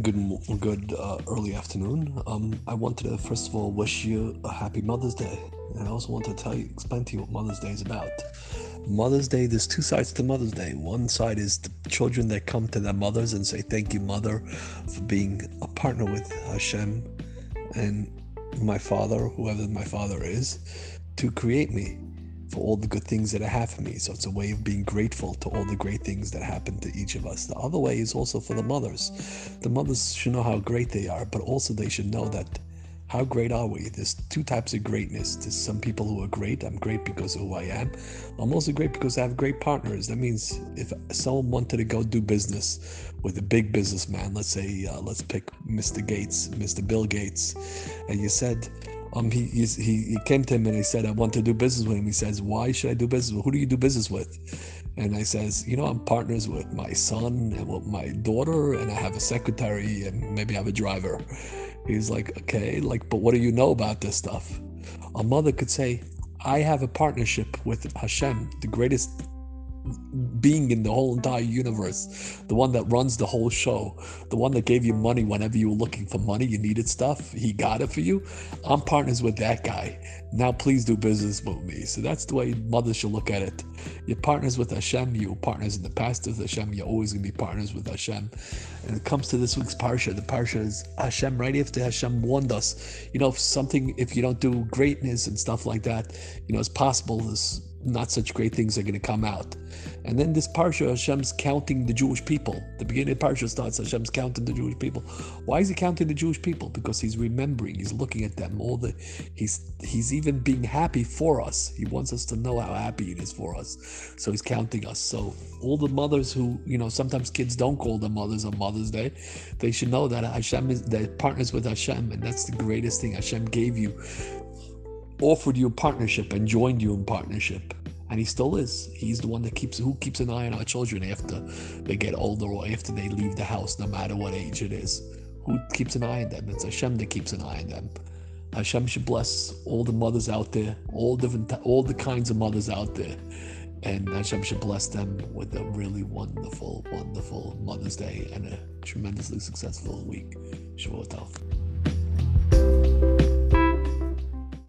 Good, good uh, early afternoon. Um, I wanted to first of all wish you a happy Mother's Day, and I also want to tell you, explain to you what Mother's Day is about. Mother's Day, there's two sides to Mother's Day. One side is the children that come to their mothers and say, "Thank you, mother, for being a partner with Hashem and my father, whoever my father is, to create me." For all the good things that have for me. So it's a way of being grateful to all the great things that happen to each of us. The other way is also for the mothers. The mothers should know how great they are, but also they should know that how great are we? There's two types of greatness. There's some people who are great. I'm great because of who I am. I'm also great because I have great partners. That means if someone wanted to go do business with a big businessman, let's say, uh, let's pick Mr. Gates, Mr. Bill Gates, and you said, um, he, he he came to him and he said, "I want to do business with him." He says, "Why should I do business? With? Who do you do business with?" And I says, "You know, I'm partners with my son and with my daughter, and I have a secretary and maybe I have a driver." He's like, "Okay, like, but what do you know about this stuff?" A mother could say, "I have a partnership with Hashem, the greatest being in the whole entire universe, the one that runs the whole show, the one that gave you money whenever you were looking for money, you needed stuff, he got it for you. I'm partners with that guy. Now please do business with me. So that's the way mothers should look at it. You're partners with Hashem, you partners in the past with Hashem, you're always gonna be partners with Hashem. And it comes to this week's parsha. The parsha is Hashem, right after Hashem warned us, you know, if something if you don't do greatness and stuff like that, you know, it's possible this not such great things are going to come out. And then this parsha, Hashem's counting the Jewish people. The beginning of parsha starts Hashem's counting the Jewish people. Why is he counting the Jewish people? Because he's remembering, he's looking at them. All the he's he's even being happy for us. He wants us to know how happy it is for us. So he's counting us. So all the mothers who you know sometimes kids don't call their mothers on Mother's Day, they should know that Hashem is they're partners with Hashem, and that's the greatest thing Hashem gave you offered you a partnership and joined you in partnership. And he still is. He's the one that keeps who keeps an eye on our children after they get older or after they leave the house no matter what age it is. Who keeps an eye on them? It's Hashem that keeps an eye on them. Hashem should bless all the mothers out there all different all the kinds of mothers out there. And Hashem should bless them with a really wonderful wonderful Mother's Day and a tremendously successful week. Shavuot